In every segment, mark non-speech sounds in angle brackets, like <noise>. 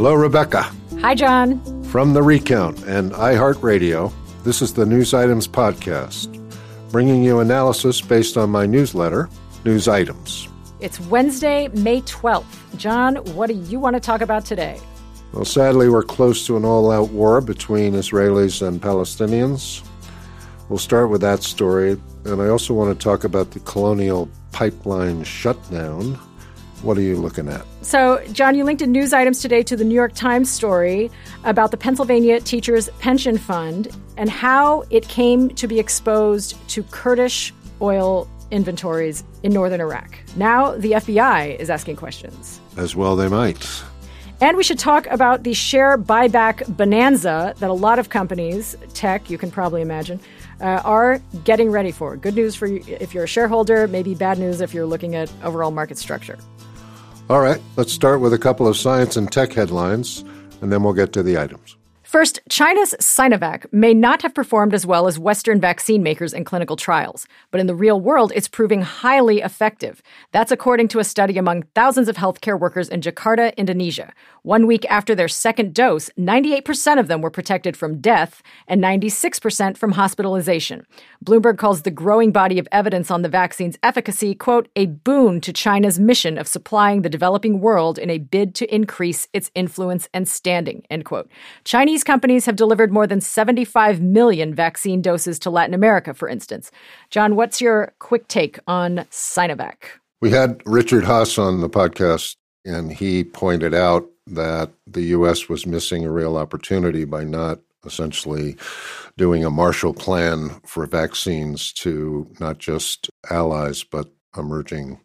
Hello, Rebecca. Hi, John. From the Recount and iHeartRadio, this is the News Items Podcast, bringing you analysis based on my newsletter, News Items. It's Wednesday, May 12th. John, what do you want to talk about today? Well, sadly, we're close to an all out war between Israelis and Palestinians. We'll start with that story, and I also want to talk about the colonial pipeline shutdown what are you looking at? So, John, you linked in news items today to the New York Times story about the Pennsylvania Teachers Pension Fund and how it came to be exposed to Kurdish oil inventories in northern Iraq. Now, the FBI is asking questions. As well, they might. And we should talk about the share buyback bonanza that a lot of companies, tech, you can probably imagine, uh, are getting ready for. Good news for you if you're a shareholder, maybe bad news if you're looking at overall market structure. All right, let's start with a couple of science and tech headlines, and then we'll get to the items. First, China's Sinovac may not have performed as well as Western vaccine makers in clinical trials, but in the real world, it's proving highly effective. That's according to a study among thousands of healthcare workers in Jakarta, Indonesia. One week after their second dose, 98% of them were protected from death and 96% from hospitalization. Bloomberg calls the growing body of evidence on the vaccine's efficacy, quote, a boon to China's mission of supplying the developing world in a bid to increase its influence and standing, end quote. Chinese Chinese companies have delivered more than 75 million vaccine doses to Latin America, for instance. John, what's your quick take on Sinovac? We had Richard Haass on the podcast, and he pointed out that the U.S. was missing a real opportunity by not essentially doing a Marshall Plan for vaccines to not just allies, but emerging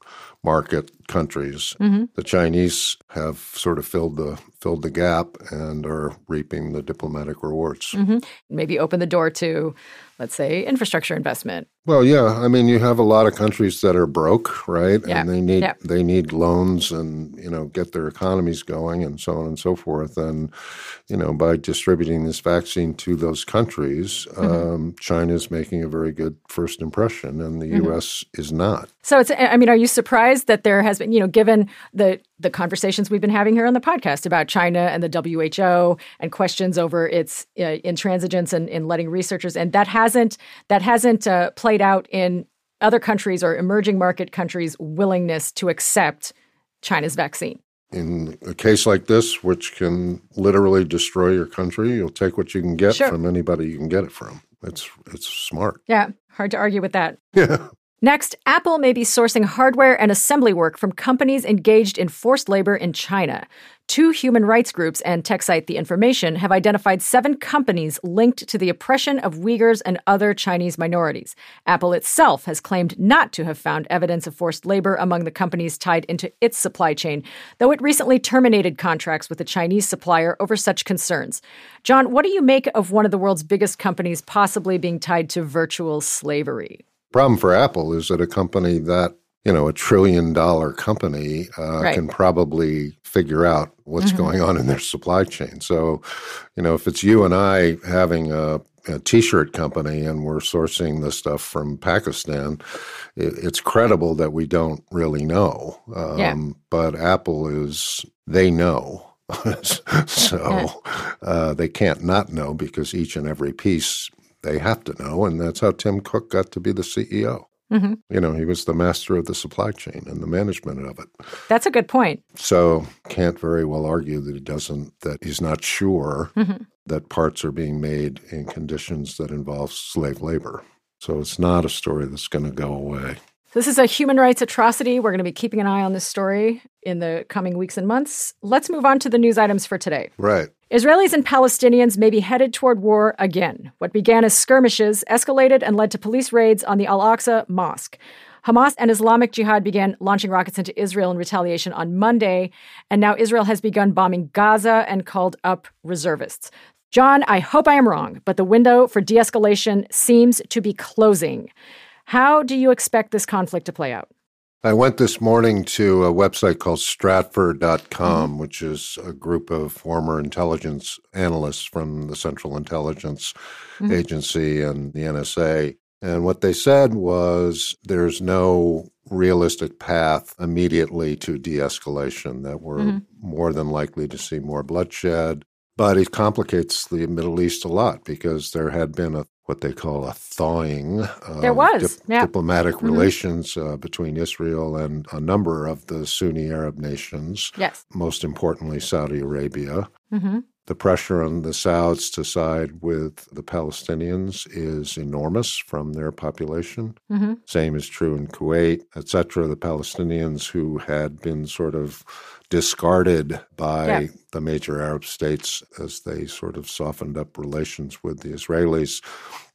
market countries. Mm-hmm. The Chinese have sort of filled the filled the gap and are reaping the diplomatic rewards. Mm-hmm. Maybe open the door to, let's say, infrastructure investment. Well, yeah. I mean, you have a lot of countries that are broke, right? Yeah. And they need yeah. they need loans and you know get their economies going and so on and so forth. And you know, by distributing this vaccine to those countries, mm-hmm. um, China is making a very good first impression, and the mm-hmm. U.S. is not. So it's. I mean, are you surprised that there has been, you know, given the the conversations we've been having here on the podcast about China and the WHO and questions over its uh, intransigence and in letting researchers, and that hasn't that hasn't uh, played out in other countries or emerging market countries' willingness to accept China's vaccine. In a case like this, which can literally destroy your country, you'll take what you can get sure. from anybody you can get it from. It's it's smart. Yeah, hard to argue with that. <laughs> Yeah. Next, Apple may be sourcing hardware and assembly work from companies engaged in forced labor in China. Two human rights groups and TechSite The Information have identified seven companies linked to the oppression of Uyghurs and other Chinese minorities. Apple itself has claimed not to have found evidence of forced labor among the companies tied into its supply chain, though it recently terminated contracts with a Chinese supplier over such concerns. John, what do you make of one of the world's biggest companies possibly being tied to virtual slavery? problem for Apple is that a company that you know a trillion dollar company uh, right. can probably figure out what's mm-hmm. going on in their supply chain. So, you know, if it's you and I having a a t-shirt company and we're sourcing the stuff from Pakistan, it's credible that we don't really know. Um, yeah. But Apple is they know. <laughs> so uh, they can't not know because each and every piece they have to know, and that's how Tim Cook got to be the CEO. Mm-hmm. You know, he was the master of the supply chain and the management of it. That's a good point. So, can't very well argue that he doesn't, that he's not sure mm-hmm. that parts are being made in conditions that involve slave labor. So, it's not a story that's going to go away. This is a human rights atrocity. We're going to be keeping an eye on this story in the coming weeks and months. Let's move on to the news items for today. Right. Israelis and Palestinians may be headed toward war again. What began as skirmishes escalated and led to police raids on the Al Aqsa Mosque. Hamas and Islamic Jihad began launching rockets into Israel in retaliation on Monday, and now Israel has begun bombing Gaza and called up reservists. John, I hope I am wrong, but the window for de escalation seems to be closing. How do you expect this conflict to play out? I went this morning to a website called Stratfor.com, mm-hmm. which is a group of former intelligence analysts from the Central Intelligence mm-hmm. Agency and the NSA. And what they said was there's no realistic path immediately to de escalation, that we're mm-hmm. more than likely to see more bloodshed. But it complicates the Middle East a lot because there had been a what they call a thawing there was dip- diplomatic mm-hmm. relations uh, between Israel and a number of the Sunni Arab nations. Yes. Most importantly, Saudi Arabia. Mm-hmm. The pressure on the Sauds to side with the Palestinians is enormous from their population. Mm-hmm. Same is true in Kuwait, etc. The Palestinians who had been sort of discarded by yeah. the major Arab states as they sort of softened up relations with the Israelis,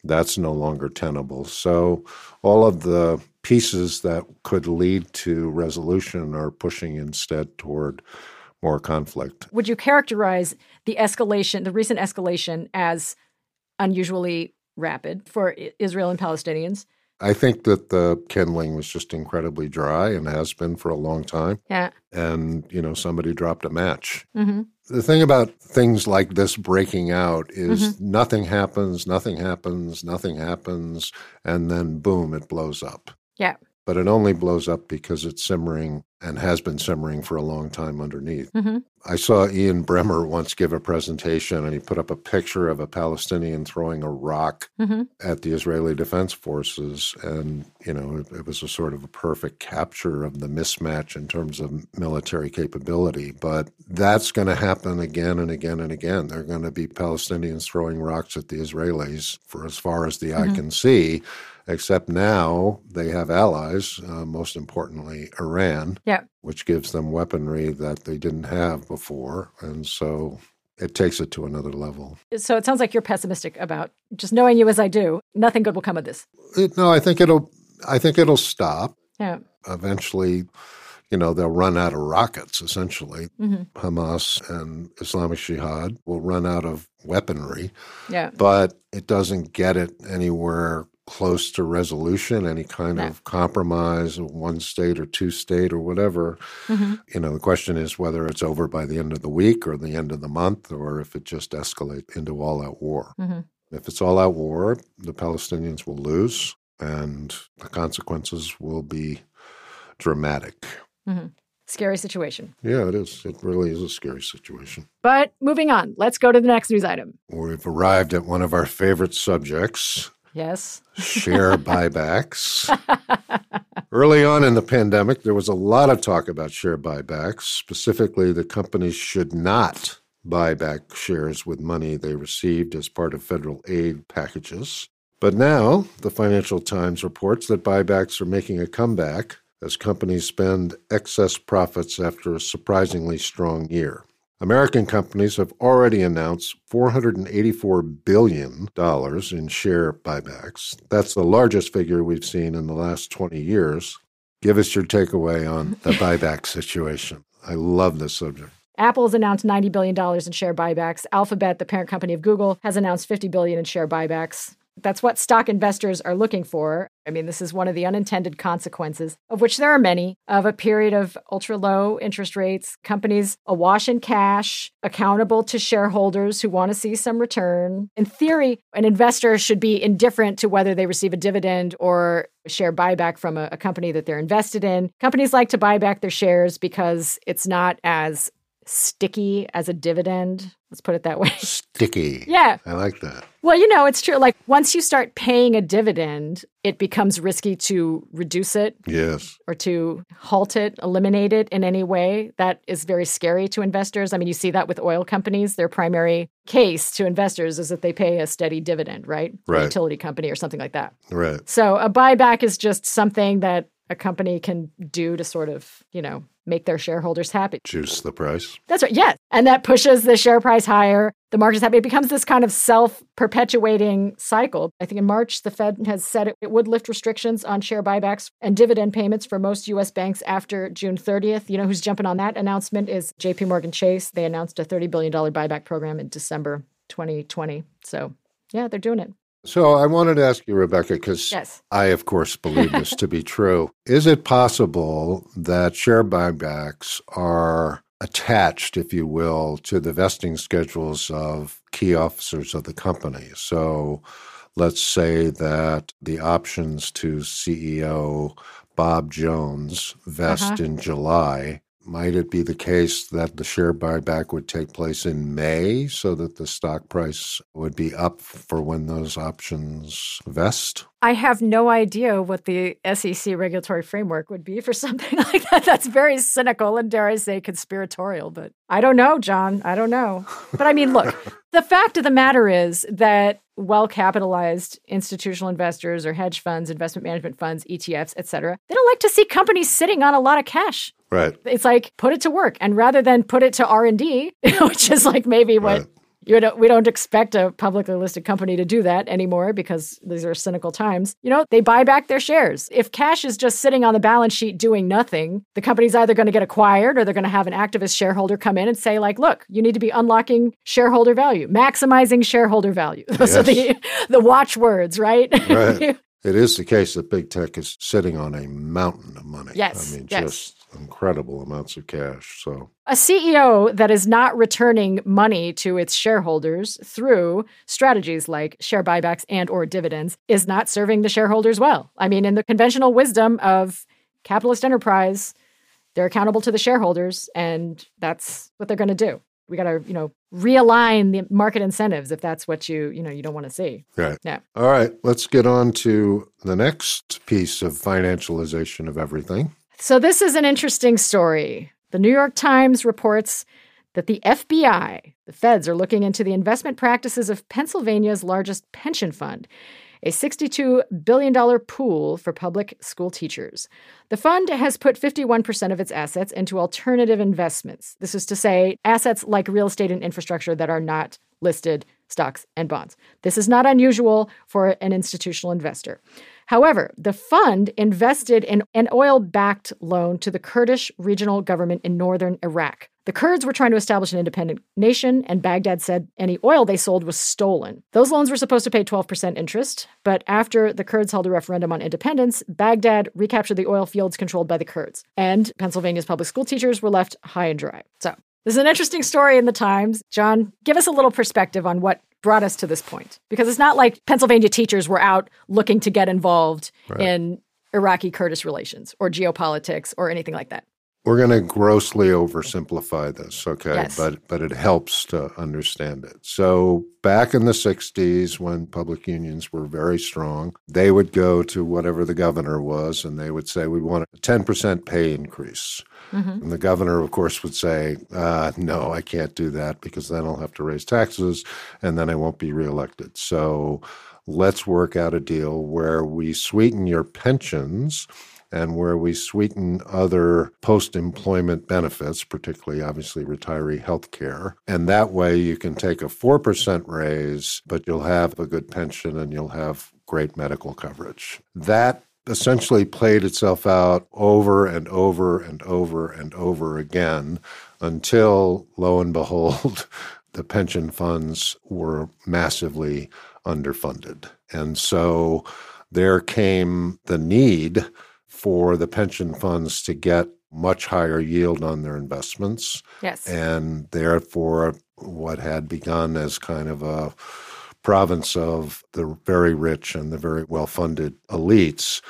that's no longer tenable. So all of the pieces that could lead to resolution are pushing instead toward more conflict. Would you characterize the escalation, the recent escalation, as unusually rapid for Israel and Palestinians? I think that the kindling was just incredibly dry and has been for a long time. Yeah. And, you know, somebody dropped a match. Mm-hmm. The thing about things like this breaking out is mm-hmm. nothing happens, nothing happens, nothing happens, and then boom, it blows up. Yeah but it only blows up because it's simmering and has been simmering for a long time underneath. Mm-hmm. I saw Ian Bremmer once give a presentation and he put up a picture of a Palestinian throwing a rock mm-hmm. at the Israeli Defense Forces. And, you know, it, it, was a sort of a perfect capture of the mismatch in terms of military capability. But that's going to happen again and again and again. There are going to be Palestinians throwing rocks at the Israelis for as far as the mm-hmm. eye can see except now they have allies, uh, most importantly, Iran, yeah. which gives them weaponry that they didn't have before. And so it takes it to another level. So it sounds like you're pessimistic about just knowing you as I do. Nothing good will come of this. It, no, I think it'll. I think it'll stop. Yeah. Eventually, you know, they'll run out of rockets. Essentially, mm-hmm. Hamas and Islamic Jihad will run out of weaponry. Yeah. But it doesn't get it anywhere close to resolution, any kind no. of compromise, one state or two state or whatever. Mm-hmm. You know, the question is whether it's over by the end of the week or the end of the month, or if it just escalates into all out war. Mm-hmm. If it's all out war, the Palestinians will lose, and the consequences will be dramatic. Mm-hmm. Scary situation. Yeah, it is. It really is a scary situation. But moving on, let's go to the next news item. We've arrived at one of our favorite subjects Yes. share <laughs> buybacks. Early on in the pandemic, there was a lot of talk about share buybacks. Specifically, the companies should not buy back shares with money they received as part of federal aid packages. But now, the Financial Times reports that buybacks are making a comeback as companies spend excess profits after a surprisingly strong year. American companies have already announced $484 billion in share buybacks. That's the largest figure we've seen in the last 20 years. Give us your takeaway on the <laughs> buyback situation. I love this subject. Apple has announced $90 billion in share buybacks. Alphabet, the parent company of Google, has announced 50 billion in share buybacks. That's what stock investors are looking for. I mean, this is one of the unintended consequences, of which there are many, of a period of ultra low interest rates, companies awash in cash, accountable to shareholders who want to see some return. In theory, an investor should be indifferent to whether they receive a dividend or share buyback from a, a company that they're invested in. Companies like to buy back their shares because it's not as sticky as a dividend. Let's put it that way. Sticky. <laughs> yeah. I like that. Well, you know, it's true. Like once you start paying a dividend, it becomes risky to reduce it. Yes. Or to halt it, eliminate it in any way. That is very scary to investors. I mean, you see that with oil companies. Their primary case to investors is that they pay a steady dividend, right? Right. A utility company or something like that. Right. So a buyback is just something that a company can do to sort of, you know, make their shareholders happy. Juice the price. That's right. Yes. And that pushes the share price higher. The market's happy. It becomes this kind of self perpetuating cycle. I think in March, the Fed has said it, it would lift restrictions on share buybacks and dividend payments for most U.S. banks after June 30th. You know who's jumping on that announcement is JP Morgan Chase. They announced a $30 billion buyback program in December 2020. So, yeah, they're doing it. So I wanted to ask you, Rebecca, because yes. I, of course, believe this to <laughs> be true. Is it possible that share buybacks are attached, if you will, to the vesting schedules of key officers of the company? So let's say that the options to CEO Bob Jones vest uh-huh. in July, might it be the case that the share buyback would take place in May so that the stock price would be up for when those options vest? I have no idea what the SEC regulatory framework would be for <laughs> something like that. That's very cynical and, dare I say, conspiratorial. But I don't know, John. I don't know. But I mean, look, <laughs> the fact of the matter is that well capitalized institutional investors or hedge funds, investment management funds, ETFs, et cetera, they don't like to see companies sitting on a lot of cash. Right. It's like put it to work, and rather than put it to R and D, <laughs> which is like maybe what right you don't, we don't expect a publicly listed company to do that anymore because these are cynical times. You know, they buy back their shares. If cash is just sitting on the balance sheet doing nothing, the company's either going to get acquired or they're going to have an activist shareholder come in and say, like, look, you need to be unlocking shareholder value, maximizing shareholder value. <laughs> Those yes. are the the watchwords, right? Right. <laughs> it is the case that big tech is sitting on a mountain of money. Yes. I mean, yes. just incredible amounts of cash. So, a CEO that is not returning money to its shareholders through strategies like share buybacks and or dividends is not serving the shareholders well. I mean, in the conventional wisdom of capitalist enterprise, they're accountable to the shareholders and that's what they're going to do. We got to, you know, realign the market incentives if that's what you, you know, you don't want to see. Right. Yeah. All right, let's get on to the next piece of financialization of everything. So, this is an interesting story. The New York Times reports that the FBI, the feds, are looking into the investment practices of Pennsylvania's largest pension fund, a $62 billion pool for public school teachers. The fund has put 51% of its assets into alternative investments. This is to say, assets like real estate and infrastructure that are not listed stocks and bonds. This is not unusual for an institutional investor. However, the fund invested in an oil backed loan to the Kurdish regional government in northern Iraq. The Kurds were trying to establish an independent nation, and Baghdad said any oil they sold was stolen. Those loans were supposed to pay 12% interest, but after the Kurds held a referendum on independence, Baghdad recaptured the oil fields controlled by the Kurds, and Pennsylvania's public school teachers were left high and dry. So, this is an interesting story in the Times. John, give us a little perspective on what brought us to this point? Because it's not like Pennsylvania teachers were out looking to get involved right. in Iraqi Kurdish relations or geopolitics or anything like that. We're going to grossly oversimplify this, okay? Yes. But but it helps to understand it. So back in the 60s when public unions were very strong, they would go to whatever the governor was and they would say we want a 10% pay increase. Mm-hmm. And the governor, of course, would say, uh, no, I can't do that because then I'll have to raise taxes and then I won't be reelected. So let's work out a deal where we sweeten your pensions and where we sweeten other post employment benefits, particularly obviously retiree health care. And that way you can take a 4% raise, but you'll have a good pension and you'll have great medical coverage. That essentially played itself out over and over and over and over again until, lo and behold, <laughs> the pension funds were massively underfunded. And so there came the need for the pension funds to get much higher yield on their investments. Yes. And therefore, what had begun as kind of a province of the very rich and the very well funded elites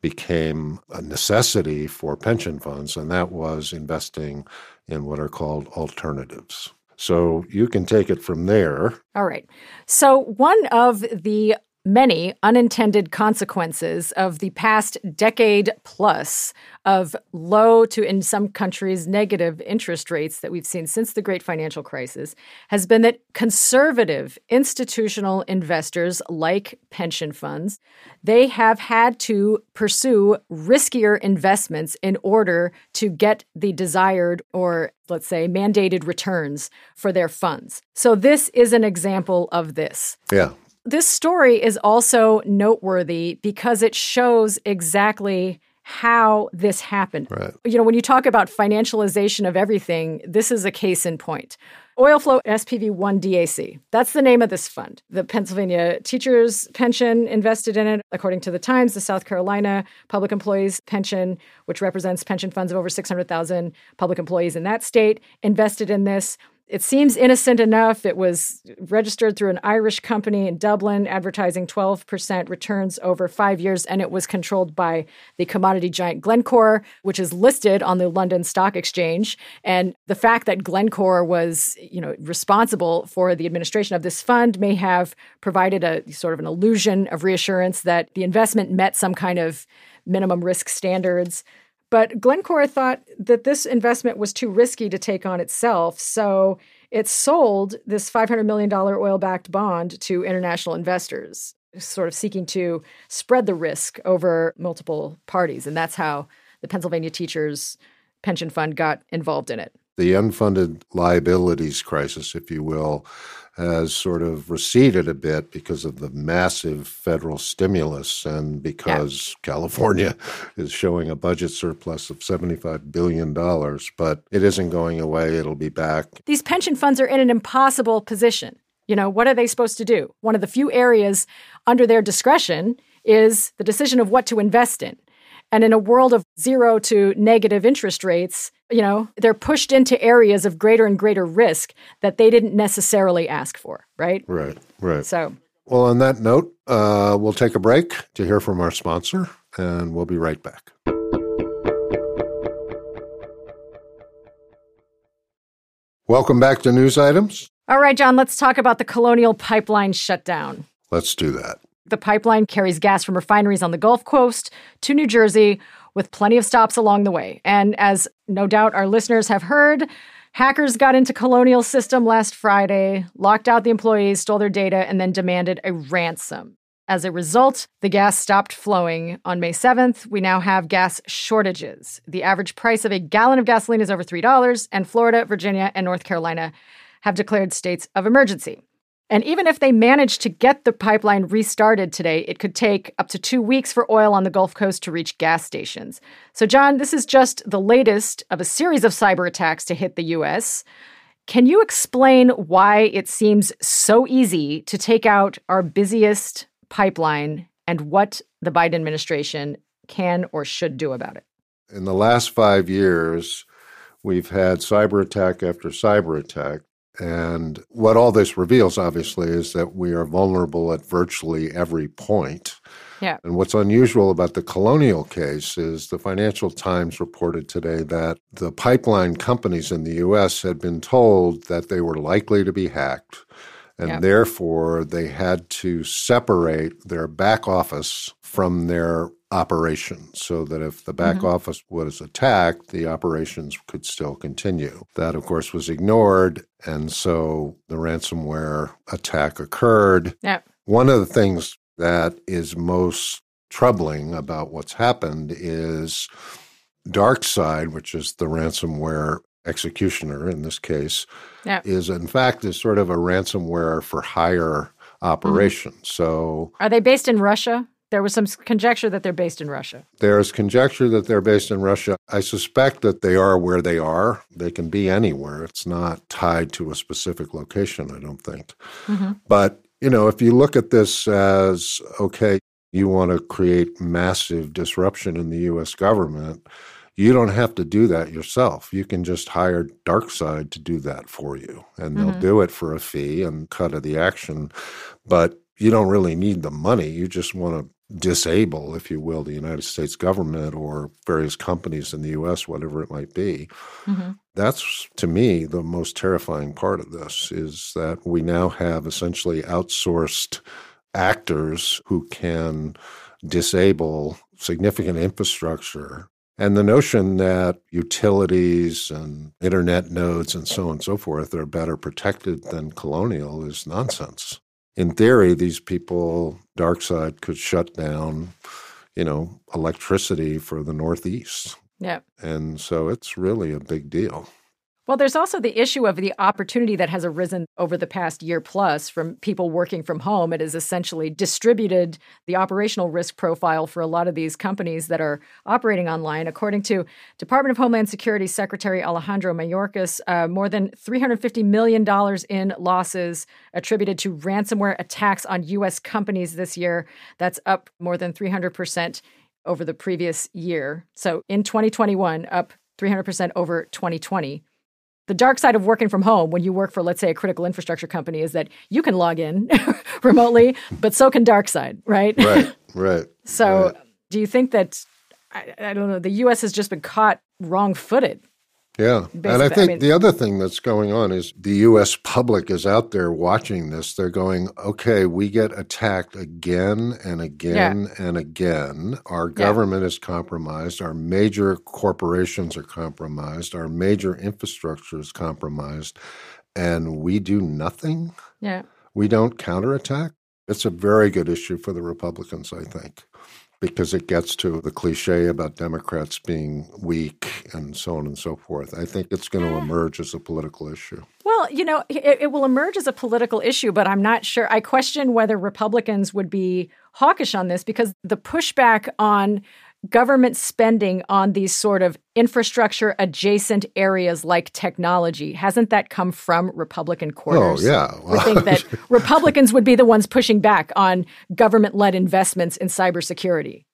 became a necessity for pension funds, and that was investing in what are called alternatives. So you can take it from there. All right. So, one of the many unintended consequences of the past decade plus of low to, in some countries, negative interest rates that we've seen since the great financial crisis has been that conservative institutional investors like pension funds they have had to pursue riskier investments in order to get the desired or let's say mandated returns for their funds. So this is an example of this. Yeah. This story is also noteworthy because it shows exactly how this happened. Right. You know, when you talk about financialization of everything, this is a case in point. Oilflow SPV 1 DAC. That's the name of this fund. The Pennsylvania Teachers Pension invested in it. According to the Times, the South Carolina Public Employees Pension, which represents pension funds of over 600,000 public employees in that state, invested in this It seems innocent enough. It was registered through an Irish company in Dublin, advertising 12% returns over five years, and it was controlled by the commodity giant Glencore, which is listed on the London Stock Exchange. And the fact that Glencore was, you know, responsible for the administration of this fund may have provided a sort of an illusion of reassurance that the investment met some kind of minimum risk standards. But Glencore thought that this investment was too risky to take on itself. So it sold this $500 million oil backed bond to international investors, sort of seeking to spread the risk over multiple parties. And that's how the Pennsylvania Teachers Pension Fund got involved in it. The unfunded liabilities crisis, if you will, has sort of receded a bit because of the massive federal stimulus and because yeah. California <laughs> is showing a budget surplus of $75 billion, but it isn't going away. It'll be back. These pension funds are in an impossible position. You know, what are they supposed to do? One of the few areas under their discretion is the decision of what to invest in. And in a world of zero to negative interest rates, you know, they're pushed into areas of greater and greater risk that they didn't necessarily ask for, right? Right, right. So, well, on that note, uh, we'll take a break to hear from our sponsor, and we'll be right back. Welcome back to News Items. All right, John, let's talk about the Colonial Pipeline shutdown. Let's do that. The pipeline carries gas from refineries on the Gulf Coast to New Jersey with plenty of stops along the way. And as no doubt our listeners have heard, hackers got into Colonial system last Friday, locked out the employees, stole their data, and then demanded a ransom. As a result, the gas stopped flowing on May 7th. We now have gas shortages. The average price of a gallon of gasoline is over $3, and Florida, Virginia, and North Carolina have declared states of emergency. And even if they manage to get the pipeline restarted today, it could take up to two weeks for oil on the Gulf Coast to reach gas stations. So, John, this is just the latest of a series of cyber attacks to hit the U.S. Can you explain why it seems so easy to take out our busiest pipeline and what the Biden administration can or should do about it? In the last five years, we've had cyber attack after cyber attack and what all this reveals, obviously, is that we are vulnerable at virtually every point. Yeah. And what's unusual about the colonial case is the Financial Times reported today that the pipeline companies in the U.S. had been told that they were likely to be hacked. And therefore, they had to separate their back office from their operation so that if the back mm-hmm. office was attacked, the operations could still continue. That, of course, was ignored. And so the ransomware attack occurred. Yep. One of the things that is most troubling about what's happened is DarkSide, which is the ransomware executioner in this case, yep. is in fact is sort of a ransomware for hire operation. Mm-hmm. So are they based in Russia? There was some conjecture that they're based in Russia. There's conjecture that they're based in Russia. I suspect that they are where they are. They can be anywhere. It's not tied to a specific location, I don't think. Mm-hmm. But, you know, if you look at this as okay, you want to create massive disruption in the US government, you don't have to do that yourself. You can just hire DarkSide to do that for you, and they'll mm-hmm. do it for a fee and cut of the action. But you don't really need the money. You just want to disable, if you will, the United States government or various companies in the U.S., whatever it might be. Mm-hmm. That's to me the most terrifying part of this is that we now have essentially outsourced actors who can disable significant infrastructure. And the notion that utilities and internet nodes and so on and so forth are better protected than colonial is nonsense in theory, these people, DarkSide, could shut down, you know, electricity for the Northeast. Yeah. And so it's really a big deal. Well, there's also the issue of the opportunity that has arisen over the past year plus from people working from home. It has essentially distributed the operational risk profile for a lot of these companies that are operating online. According to Department of Homeland Security Secretary Alejandro Mayorkas, uh, more than $350 million in losses attributed to ransomware attacks on U.S. companies this year. That's up more than 300% over the previous year. So in 2021, up 300% over 2020. The dark side of working from home when you work for, let's say, a critical infrastructure company is that you can log in <laughs> remotely, but so can dark side, right? Right, right. <laughs> so, right. do you think that I, I, don't know the U.S. has just been caught wrong-footed? Yeah, and I think I mean, the other thing that's going on is the U.S. public is out there watching this. They're going, "Okay, we get attacked again and again yeah. and again. Our government yeah. is compromised. Our major corporations are compromised. Our major infrastructure is compromised, and we do nothing. Yeah, we don't counterattack. It's a very good issue for the Republicans, I think because it gets to the cliche about Democrats being weak and so on and so forth. I think it's going to emerge as a political issue. Well, you know, it, it, will emerge as a political issue, but I'm not sure. I question whether Republicans would be hawkish on this because the pushback on government spending on these sort of infrastructure adjacent areas like technology. Hasn't that come from republican oh, quarters? oh yeah. Well, think that <laughs> republicans would be the ones pushing back on government-led investments in cybersecurity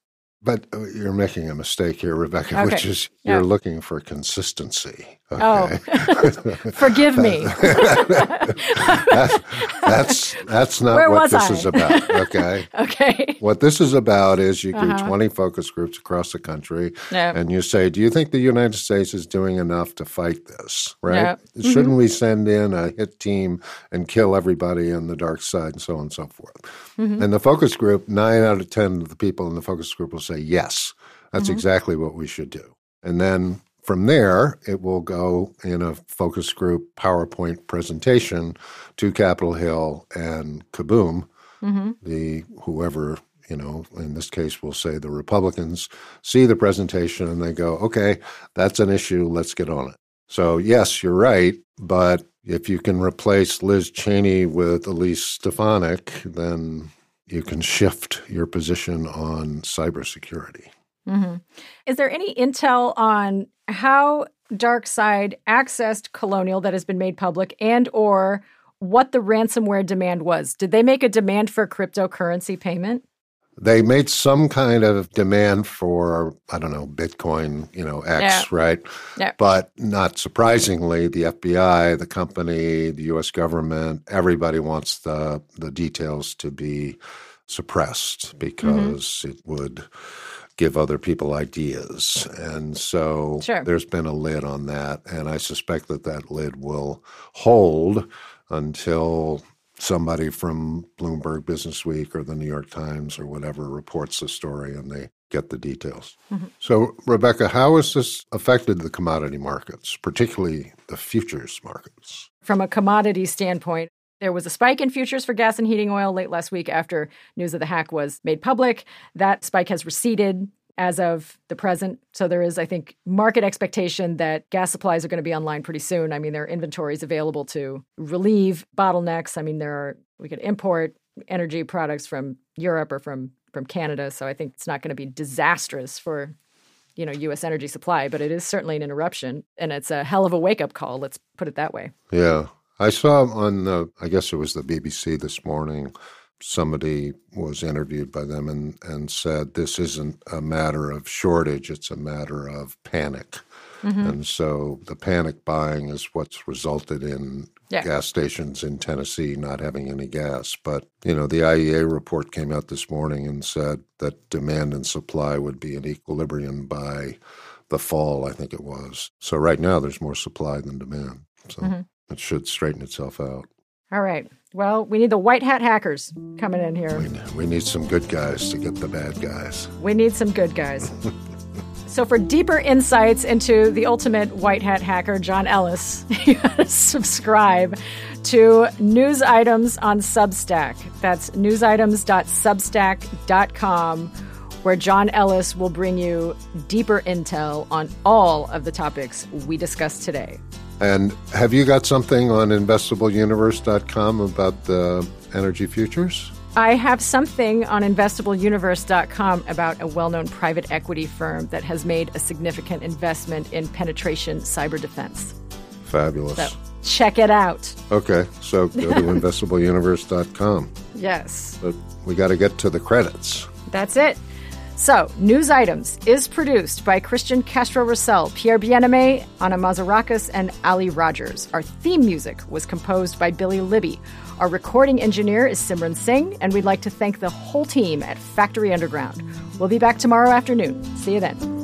but uh, you're making a mistake here, Rebecca, <laughs> okay. which is you're yeah. looking for consistency. Okay? Oh, <laughs> forgive me. <laughs> that, that's that's not Where what this I? is about. Okay. okay. What this is about is you uh-huh. do 20 focus groups across the country, yep. and you say, "Do you think the United States is doing enough to fight this? Right? Yep. Shouldn't mm-hmm. we send in a hit team and kill everybody on the dark side, and so on and so forth?" Mm-hmm. And the focus group, nine out of ten of the people in the focus group will say, "Yes, that's mm-hmm. exactly what we should do." And then from there, it will go in a focus group PowerPoint presentation to Capitol Hill and kaboom, mm-hmm. the whoever you know, in this case, we'll say the Republicans see the presentation and they go, okay, that's an issue. Let's get on it. So, yes, you're right. But if you can replace Liz Cheney with Elise Stefanik, then you can shift your position on cybersecurity. Mm-hmm. Is there any intel on how DarkSide accessed Colonial that has been made public, and or what the ransomware demand was? Did they make a demand for cryptocurrency payment? They made some kind of demand for, I don't know, Bitcoin, you know, X, right? But not surprisingly, the FBI, the company, the US government, everybody wants the, the details to be suppressed mm-hmm. because mm-hmm. it would give other people ideas. And so sure. there's been a lid on that. And I suspect that that lid will hold until somebody from Bloomberg Business Week or the New York Times or whatever reports the story and they get the details. Mm-hmm. So, Rebecca, how has this affected the commodity markets, particularly the futures markets? From a commodity standpoint, there was a spike in futures for gas and heating oil late last week after news of the hack was made public. That spike has receded as of the present. So there is, I think, market expectation that gas supplies are going to be online pretty soon. I mean, there are inventories available to relieve bottlenecks. I mean, there are we could import energy products from Europe or from from Canada. So I think it's not going to be disastrous for you know U.S. energy supply, but it is certainly an interruption, and it's a hell of a wake up call. Let's put it that way. Yeah, I saw on the, I guess it was the BBC this morning, somebody was interviewed by them and, and said this isn't a matter of shortage, it's a matter of panic. Mm-hmm. And so the panic buying is what's resulted in yeah. gas stations in Tennessee not having any gas. But, you know, the IEA report came out this morning and said that demand and supply would be in equilibrium by the fall, I think it was. So right now there's more supply than demand. So. Mm-hmm. It should straighten itself out. All right. Well, we need the white hat hackers coming in here. We, need some good guys to get the bad guys. We need some good guys. <laughs> so, for deeper insights into the ultimate white hat hacker, John Ellis, <laughs> you got to subscribe to News Items on Substack. That's newsitems.substack.com, where John Ellis will bring you deeper intel on all of the topics we discussed today. And have you got something on investableuniverse.com about the energy futures? I have something on investableuniverse.com about a well known private equity firm that has made a significant investment in penetration cyber defense. Fabulous. So check it out. Okay, so go to <laughs> investableuniverse.com. Yes. But we got to get to the credits. That's it. So, News Items is produced by Christian Castro Russell, Pierre Bienaimé, Anna Mazarakis, and Ali Rogers. Our theme music was composed by Billy Libby. Our recording engineer is Simran Singh, and we'd like to thank the whole team at Factory Underground. We'll be back tomorrow afternoon. See you then.